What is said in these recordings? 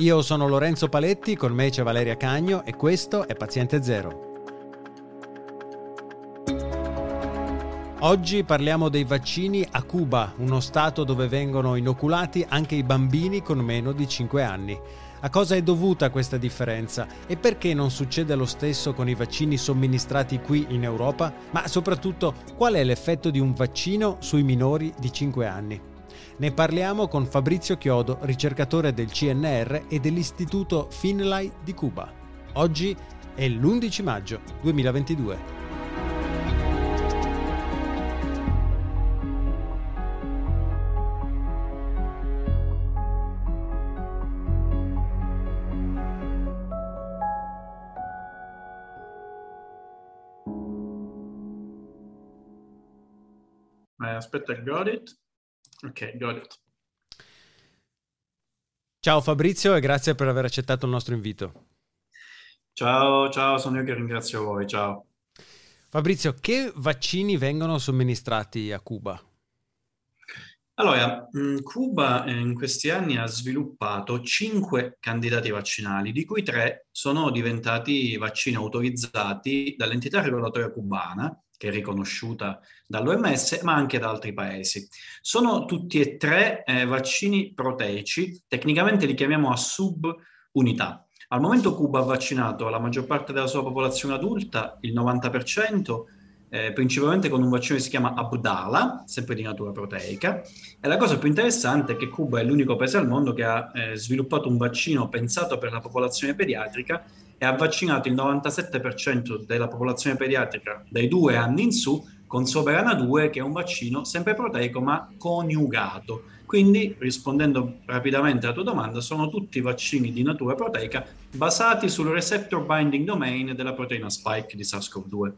Io sono Lorenzo Paletti, con me c'è Valeria Cagno e questo è Paziente Zero. Oggi parliamo dei vaccini a Cuba, uno stato dove vengono inoculati anche i bambini con meno di 5 anni. A cosa è dovuta questa differenza e perché non succede lo stesso con i vaccini somministrati qui in Europa? Ma soprattutto qual è l'effetto di un vaccino sui minori di 5 anni? Ne parliamo con Fabrizio Chiodo, ricercatore del CNR e dell'Istituto Finlay di Cuba. Oggi è l'11 maggio 2022. aspetta, got it. Ok, got it. Ciao Fabrizio e grazie per aver accettato il nostro invito. Ciao, ciao, sono io che ringrazio voi, ciao. Fabrizio, che vaccini vengono somministrati a Cuba? Allora, mm, Cuba eh, in questi anni ha sviluppato cinque candidati vaccinali, di cui tre sono diventati vaccini autorizzati dall'entità regolatoria cubana che è riconosciuta dall'OMS, ma anche da altri paesi. Sono tutti e tre eh, vaccini proteici, tecnicamente li chiamiamo a subunità. Al momento Cuba ha vaccinato la maggior parte della sua popolazione adulta, il 90%, eh, principalmente con un vaccino che si chiama Abdala, sempre di natura proteica. E la cosa più interessante è che Cuba è l'unico paese al mondo che ha eh, sviluppato un vaccino pensato per la popolazione pediatrica e ha vaccinato il 97% della popolazione pediatrica dai due anni in su con Soberana 2, che è un vaccino sempre proteico ma coniugato. Quindi, rispondendo rapidamente alla tua domanda, sono tutti vaccini di natura proteica basati sul receptor binding domain della proteina spike di SARS-CoV-2.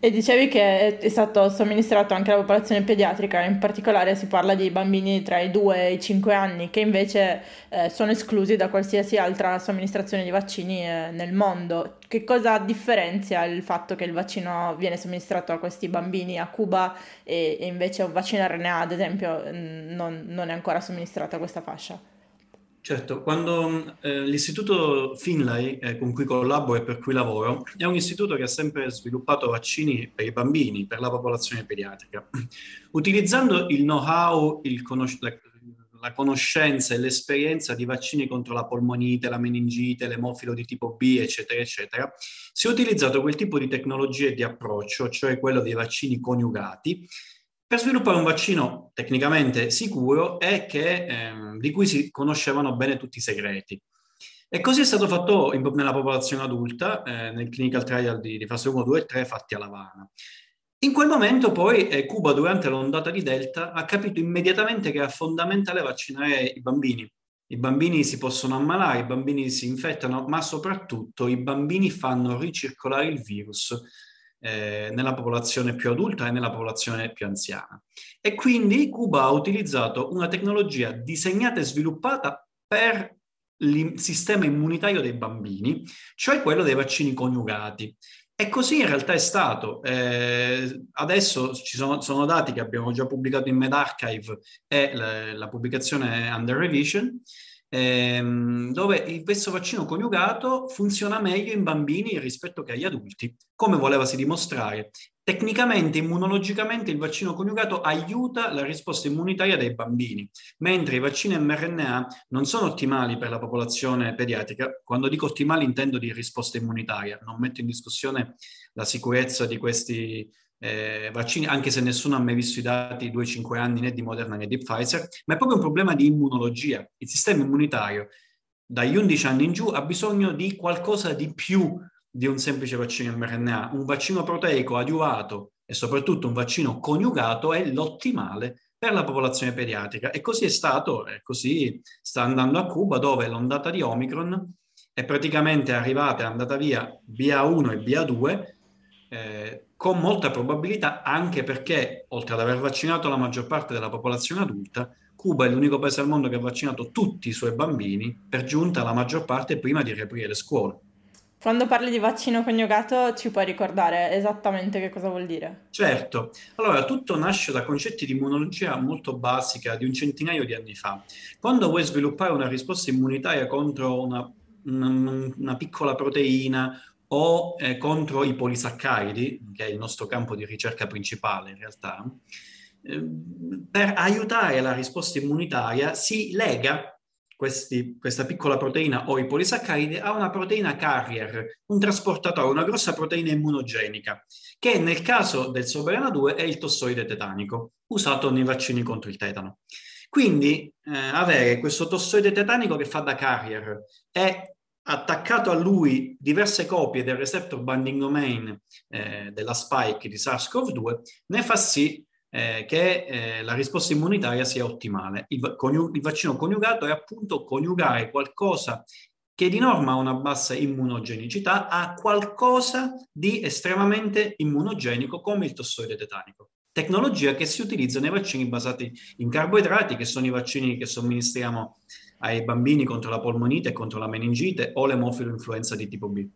E dicevi che è stato somministrato anche alla popolazione pediatrica, in particolare si parla di bambini tra i 2 e i 5 anni che invece eh, sono esclusi da qualsiasi altra somministrazione di vaccini eh, nel mondo. Che cosa differenzia il fatto che il vaccino viene somministrato a questi bambini a Cuba e, e invece un vaccino RNA, ad esempio, non, non è ancora somministrato a questa fascia? Certo, quando eh, l'istituto Finlay eh, con cui collaboro e per cui lavoro è un istituto che ha sempre sviluppato vaccini per i bambini, per la popolazione pediatrica. Utilizzando il know-how, il conos- la, la, conoscenza e l'esperienza di vaccini contro la polmonite, la meningite, l'emofilo di tipo B, eccetera, eccetera, si è utilizzato quel tipo di tecnologia e di approccio, cioè quello dei vaccini coniugati, per sviluppare un vaccino tecnicamente sicuro e che, ehm, di cui si conoscevano bene tutti i segreti. E così è stato fatto in, nella popolazione adulta, eh, nel clinical trial di, di, fase 1, 2 e 3 fatti a Lavana. In quel momento poi eh, Cuba, durante l'ondata di Delta, ha capito immediatamente che era fondamentale vaccinare i bambini. I bambini si possono ammalare, i bambini si infettano, ma soprattutto i bambini fanno ricircolare il virus eh, nella popolazione più adulta e nella popolazione più anziana. E quindi Cuba ha utilizzato una tecnologia disegnata e sviluppata per il sistema immunitario dei bambini, cioè quello dei vaccini coniugati. E così in realtà è stato. Eh, adesso ci sono, sono, dati che abbiamo già pubblicato in MedArchive e la, la pubblicazione under revision, ehm, dove questo vaccino coniugato funziona meglio in bambini rispetto che agli adulti, come volevasi dimostrare. Tecnicamente, immunologicamente, il vaccino coniugato aiuta la risposta immunitaria dei bambini, mentre i vaccini mRNA non sono ottimali per la popolazione pediatrica. Quando dico ottimali intendo di risposta immunitaria, non metto in discussione la sicurezza di questi eh, vaccini, anche se nessuno ha mai visto i dati 2-5 anni né di Moderna né di Pfizer, ma è proprio un problema di immunologia. Il sistema immunitario dagli 11 anni in giù ha bisogno di qualcosa di più di un semplice vaccino mRNA. Un vaccino proteico adiuvato e soprattutto un vaccino coniugato è l'ottimale per la popolazione pediatrica. E così è stato, e così sta andando a Cuba, dove l'ondata di Omicron è praticamente arrivata, è andata via BA1 e BA2, eh, con molta probabilità anche perché, oltre ad aver vaccinato la maggior parte della popolazione adulta, Cuba è l'unico paese al mondo che ha vaccinato tutti i suoi bambini, per giunta la maggior parte prima di riaprire le scuole. Quando parli di vaccino coniugato ci puoi ricordare esattamente che cosa vuol dire? Certo, allora tutto nasce da concetti di immunologia molto basica di un centinaio di anni fa. Quando vuoi sviluppare una risposta immunitaria contro una, una, una piccola proteina o eh, contro i polisaccaridi, che è il nostro campo di ricerca principale in realtà, eh, per aiutare la risposta immunitaria si lega questi, questa piccola proteina o i polisaccaridi a una proteina carrier, un trasportatore, una grossa proteina immunogenica, che nel caso del Soberana 2 è il tossoide tetanico, usato nei vaccini contro il tetano. Quindi eh, avere questo tossoide tetanico che fa da carrier e attaccato a lui diverse copie del receptor binding domain eh, della spike di SARS-CoV-2 ne fa sì eh, che eh, la risposta immunitaria sia ottimale. Il, coniu- il vaccino coniugato è appunto coniugare qualcosa che di norma ha una bassa immunogenicità a qualcosa di estremamente immunogenico come il tossoide tetanico. Tecnologia che si utilizza nei vaccini basati in carboidrati, che sono i vaccini che somministriamo ai bambini contro la polmonite e contro la meningite o l'emofilo influenza di tipo B.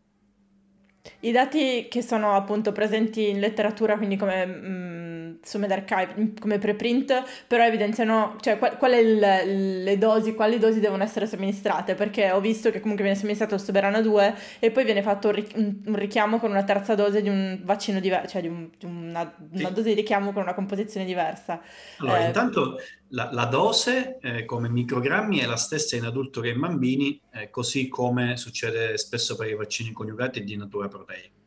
I dati che sono appunto presenti in letteratura, quindi come mh, mm, su MedArchive, come preprint, però evidenziano, cioè, qual, qual è il, le dosi, quali dosi devono essere somministrate, perché ho visto che comunque viene somministrato il Soberana 2 e poi viene fatto un, un richiamo con una terza dose di un vaccino diverso, cioè di, un, di una, una dose di richiamo con una composizione diversa. Allora, eh, intanto la, la dose eh, come microgrammi è la stessa in adulto che in bambini, eh, così come succede spesso per i vaccini coniugati di natura proteica.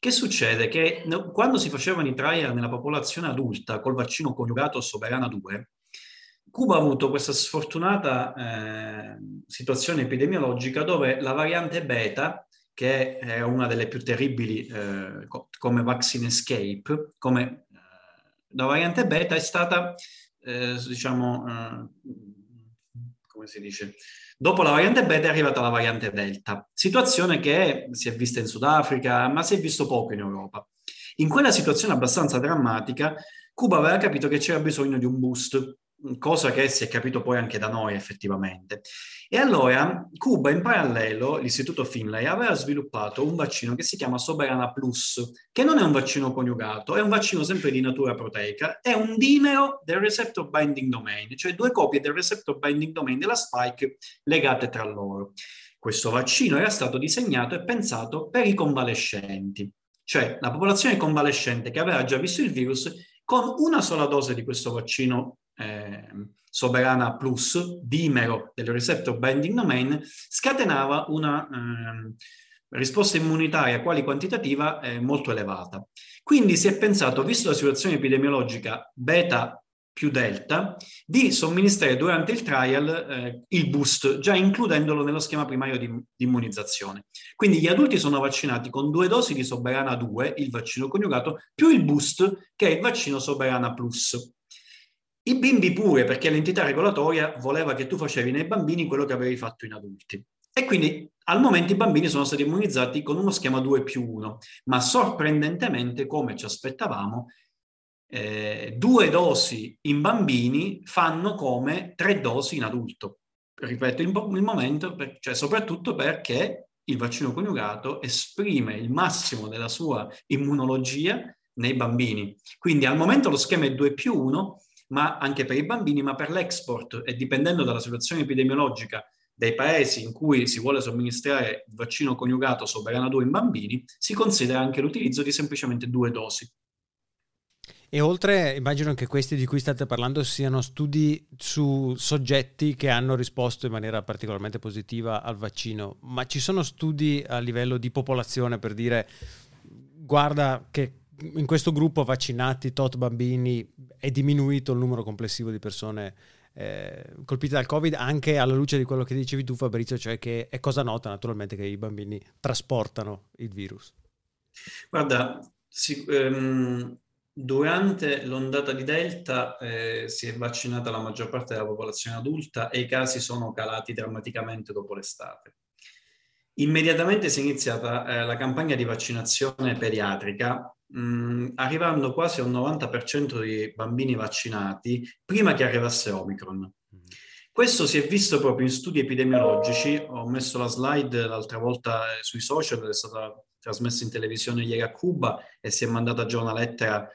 Che succede? Che quando si facevano i trial nella popolazione adulta col vaccino coniugato Soberana 2, Cuba ha avuto questa sfortunata eh, situazione epidemiologica dove la variante beta, che è una delle più terribili eh, come vaccine escape, come la variante beta è stata, eh, diciamo, eh, come si dice, dopo la variante beta è arrivata la variante delta, situazione che si è vista in Sudafrica, ma si è visto poco in Europa. In quella situazione abbastanza drammatica, Cuba aveva capito che c'era bisogno di un boost, cosa che si è capito poi anche da noi effettivamente. E allora Cuba in parallelo, l'istituto Finlay, aveva sviluppato un vaccino che si chiama Soberana Plus, che non è un vaccino coniugato, è un vaccino sempre di natura proteica, è un dimero del receptor binding domain, cioè due copie del receptor binding domain della spike legate tra loro. Questo vaccino era stato disegnato e pensato per i convalescenti, cioè la popolazione convalescente che aveva già visto il virus con una sola dose di questo vaccino Soberana Plus, dimero del receptor binding domain, scatenava una eh, risposta immunitaria quali quantitativa eh, molto elevata. Quindi si è pensato, visto la situazione epidemiologica beta più delta, di somministrare durante il trial eh, il boost, già includendolo nello schema primario di, di, immunizzazione. Quindi gli adulti sono vaccinati con due dosi di Soberana 2, il vaccino coniugato, più il boost, che è il vaccino Soberana Plus. I bimbi pure, perché l'entità regolatoria voleva che tu facevi nei bambini quello che avevi fatto in adulti. E quindi al momento i bambini sono stati immunizzati con uno schema 2 più 1, ma sorprendentemente, come ci aspettavamo, eh, due dosi in bambini fanno come tre dosi in adulto. Ripeto, il, momento, per, cioè soprattutto perché il vaccino coniugato esprime il massimo della sua immunologia nei bambini. Quindi al momento lo schema è 2 più 1, ma anche per i bambini, ma per l'export e dipendendo dalla situazione epidemiologica dei paesi in cui si vuole somministrare il vaccino coniugato Soberana 2 in bambini, si considera anche l'utilizzo di semplicemente due dosi. E oltre, immagino che questi di cui state parlando siano studi su soggetti che hanno risposto in maniera particolarmente positiva al vaccino, ma ci sono studi a livello di popolazione per dire guarda che in questo gruppo vaccinati, tot bambini, è diminuito il numero complessivo di persone eh, colpite dal Covid, anche alla luce di quello che dicevi tu Fabrizio, cioè che è cosa nota naturalmente che i bambini trasportano il virus. Guarda, sì, ehm, durante l'ondata di Delta eh, si è vaccinata la maggior parte della popolazione adulta e i casi sono calati drammaticamente dopo l'estate. Immediatamente si è iniziata eh, la campagna di vaccinazione pediatrica mh, mm, arrivando quasi a un 90% di bambini vaccinati prima che arrivasse Omicron. Mm. Questo si è visto proprio in studi epidemiologici, ho messo la slide l'altra volta sui social, è stata trasmessa in televisione ieri a Cuba e si è mandata già una lettera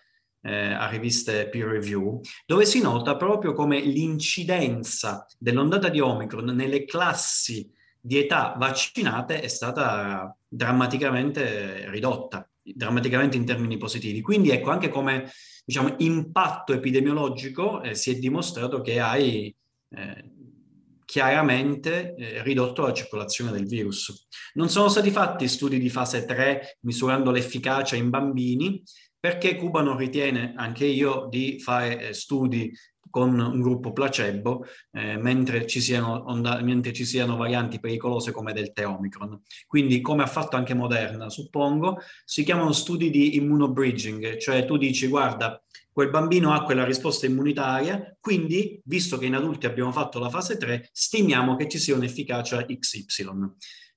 eh, a riviste peer review, dove si nota proprio come l'incidenza dell'ondata di Omicron nelle classi di età vaccinate è stata drammaticamente ridotta, drammaticamente in termini positivi. Quindi ecco anche come diciamo, impatto epidemiologico eh, si è dimostrato che hai eh, chiaramente eh, ridotto la circolazione del virus. Non sono stati fatti studi di fase 3 misurando l'efficacia in bambini, perché Cuba non ritiene, anche io, di fare eh, studi con un gruppo placebo, eh, mentre, ci siano onda- mentre, ci siano varianti pericolose come Delta Omicron. Quindi, come ha fatto anche Moderna, suppongo, si chiamano studi di immunobridging, cioè tu dici, guarda, quel bambino ha quella risposta immunitaria, quindi, visto che in adulti abbiamo fatto la fase 3, stimiamo che ci sia un'efficacia XY.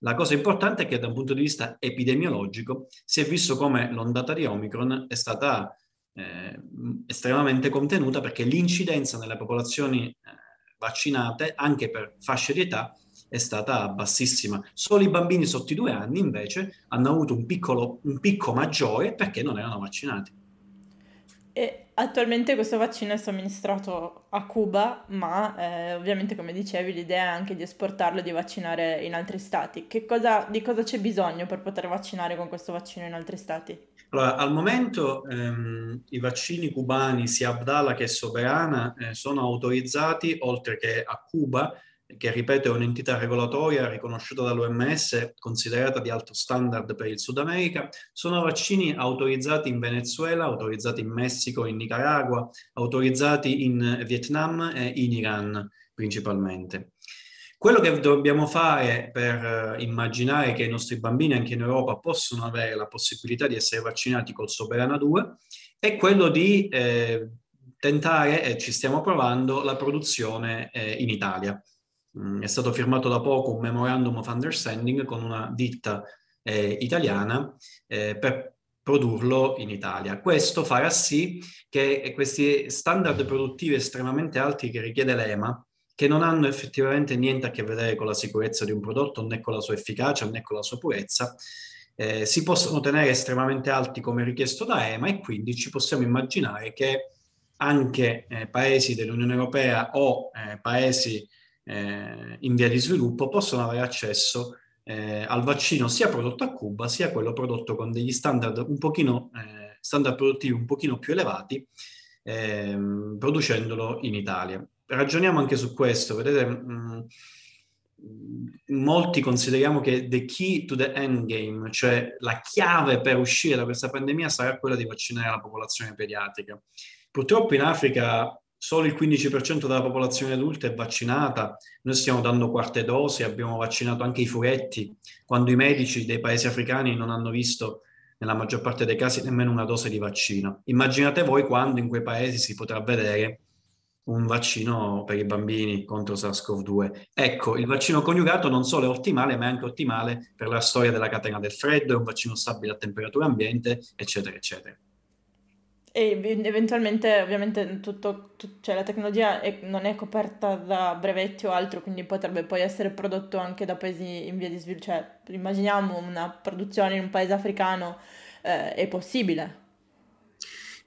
La cosa importante è che da un punto di vista epidemiologico si è visto come l'ondata di Omicron è stata eh, estremamente contenuta perché l'incidenza nelle popolazioni eh, vaccinate, anche per fasce di età, è stata bassissima. Solo i bambini sotto i due anni invece hanno avuto un, piccolo, un picco maggiore perché non erano vaccinati. E attualmente questo vaccino è somministrato a Cuba, ma eh, ovviamente come dicevi l'idea è anche di esportarlo e di vaccinare in altri stati. Cosa, di cosa c'è bisogno per poter vaccinare con questo vaccino in altri stati? Allora, al momento ehm, i vaccini cubani sia Abdala che Soberana eh, sono autorizzati, oltre che a Cuba, che ripeto è un'entità regolatoria riconosciuta dall'OMS, considerata di alto standard per il Sud America, sono vaccini autorizzati in Venezuela, autorizzati in Messico, in Nicaragua, autorizzati in Vietnam e in Iran principalmente. Quello che dobbiamo fare per uh, immaginare che i nostri bambini anche in Europa possono avere la possibilità di essere vaccinati col Soberana 2 è quello di eh, tentare, e ci stiamo provando, la produzione eh, in Italia. Mm, è stato firmato da poco un memorandum of understanding con una ditta eh, italiana eh, per produrlo in Italia. Questo farà sì che questi standard produttivi estremamente alti che richiede l'EMA, che non hanno effettivamente niente a che vedere con la sicurezza di un prodotto, né con la sua efficacia, né con la sua purezza, eh, si possono tenere estremamente alti come richiesto da EMA e quindi ci possiamo immaginare che anche eh, paesi dell'Unione Europea o eh, paesi eh, in via di sviluppo possono avere accesso eh, al vaccino sia prodotto a Cuba sia quello prodotto con degli standard un pochino eh, standard produttivi un pochino più elevati ehm, producendolo in Italia ragioniamo anche su questo, vedete, mm, molti consideriamo che the key to the end game, cioè la chiave per uscire da questa pandemia sarà quella di vaccinare la popolazione pediatrica. Purtroppo in Africa solo il 15% della popolazione adulta è vaccinata, noi stiamo dando quarte dosi, abbiamo vaccinato anche i furetti, quando i medici dei paesi africani non hanno visto nella maggior parte dei casi nemmeno una dose di vaccino. Immaginate voi quando in quei paesi si potrà vedere un vaccino per i bambini contro SARS-CoV-2. Ecco, il vaccino coniugato non solo è ottimale, ma è anche ottimale per la storia della catena del freddo, è un vaccino stabile a temperatura ambiente, eccetera, eccetera. E eventualmente, ovviamente, tutto, tut, cioè, la tecnologia è, non è coperta da brevetti o altro, quindi potrebbe poi essere prodotto anche da paesi in via di sviluppo. Cioè, immaginiamo una produzione in un paese africano, eh, è possibile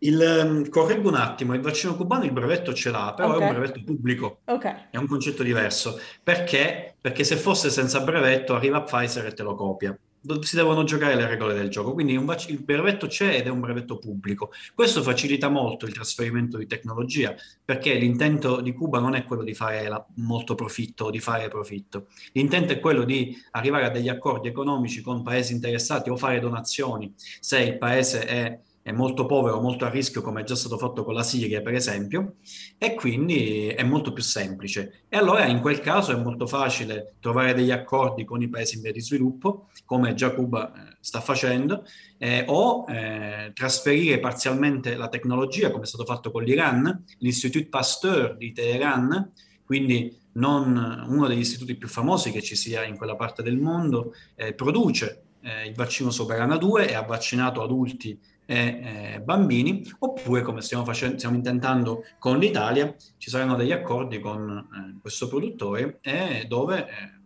il, ehm, correggo un attimo, il vaccino cubano il brevetto ce l'ha, però okay. è un brevetto pubblico. Okay. È un concetto diverso. Perché? Perché se fosse senza brevetto arriva Pfizer e te lo copia. Si devono giocare le regole del gioco. Quindi vac- il brevetto c'è ed è un brevetto pubblico. Questo facilita molto il trasferimento di tecnologia, perché l'intento di Cuba non è quello di fare la, molto profitto o di fare profitto. L'intento è quello di arrivare a degli accordi economici con paesi interessati o fare donazioni se il paese è è molto povero, molto a rischio, come è già stato fatto con la Siria, per esempio, e quindi è molto più semplice. E allora in quel caso è molto facile trovare degli accordi con i paesi in via di sviluppo, come già Cuba eh, sta facendo, eh, o eh, trasferire parzialmente la tecnologia, come è stato fatto con l'Iran, l'Institut Pasteur di Teheran, quindi non uno degli istituti più famosi che ci sia in quella parte del mondo, eh, produce eh, il vaccino Soberana 2 e ha vaccinato adulti e eh, bambini, oppure come stiamo, facendo, stiamo intentando con l'Italia, ci saranno degli accordi con eh, questo produttore e dove eh,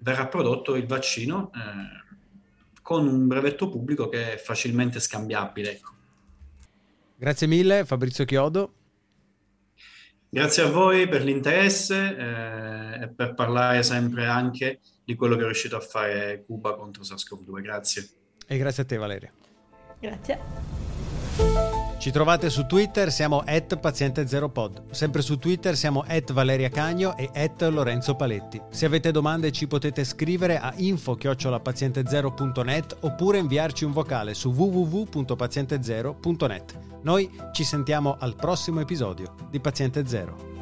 verrà prodotto il vaccino eh, con un brevetto pubblico che è facilmente scambiabile. Ecco. Grazie mille Fabrizio Chiodo. Grazie a voi per l'interesse eh, e per parlare sempre anche di quello che è riuscito a fare Cuba contro SARS-CoV-2. Grazie. E grazie a te Valeria. Grazie. Ci trovate su Twitter, siamo at paziente0pod. Sempre su Twitter siamo at Valeria Cagno e at Lorenzo Paletti. Se avete domande ci potete scrivere a info-paziente0.net oppure inviarci un vocale su www.paziente0.net. Noi ci sentiamo al prossimo episodio di Paziente Zero.